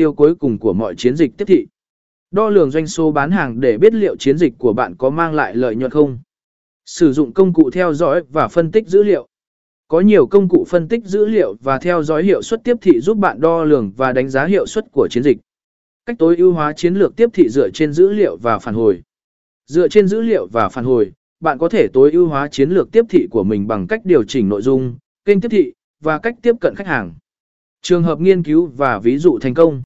tiêu cuối cùng của mọi chiến dịch tiếp thị. Đo lường doanh số bán hàng để biết liệu chiến dịch của bạn có mang lại lợi nhuận không. Sử dụng công cụ theo dõi và phân tích dữ liệu. Có nhiều công cụ phân tích dữ liệu và theo dõi hiệu suất tiếp thị giúp bạn đo lường và đánh giá hiệu suất của chiến dịch. Cách tối ưu hóa chiến lược tiếp thị dựa trên dữ liệu và phản hồi. Dựa trên dữ liệu và phản hồi, bạn có thể tối ưu hóa chiến lược tiếp thị của mình bằng cách điều chỉnh nội dung, kênh tiếp thị và cách tiếp cận khách hàng. Trường hợp nghiên cứu và ví dụ thành công.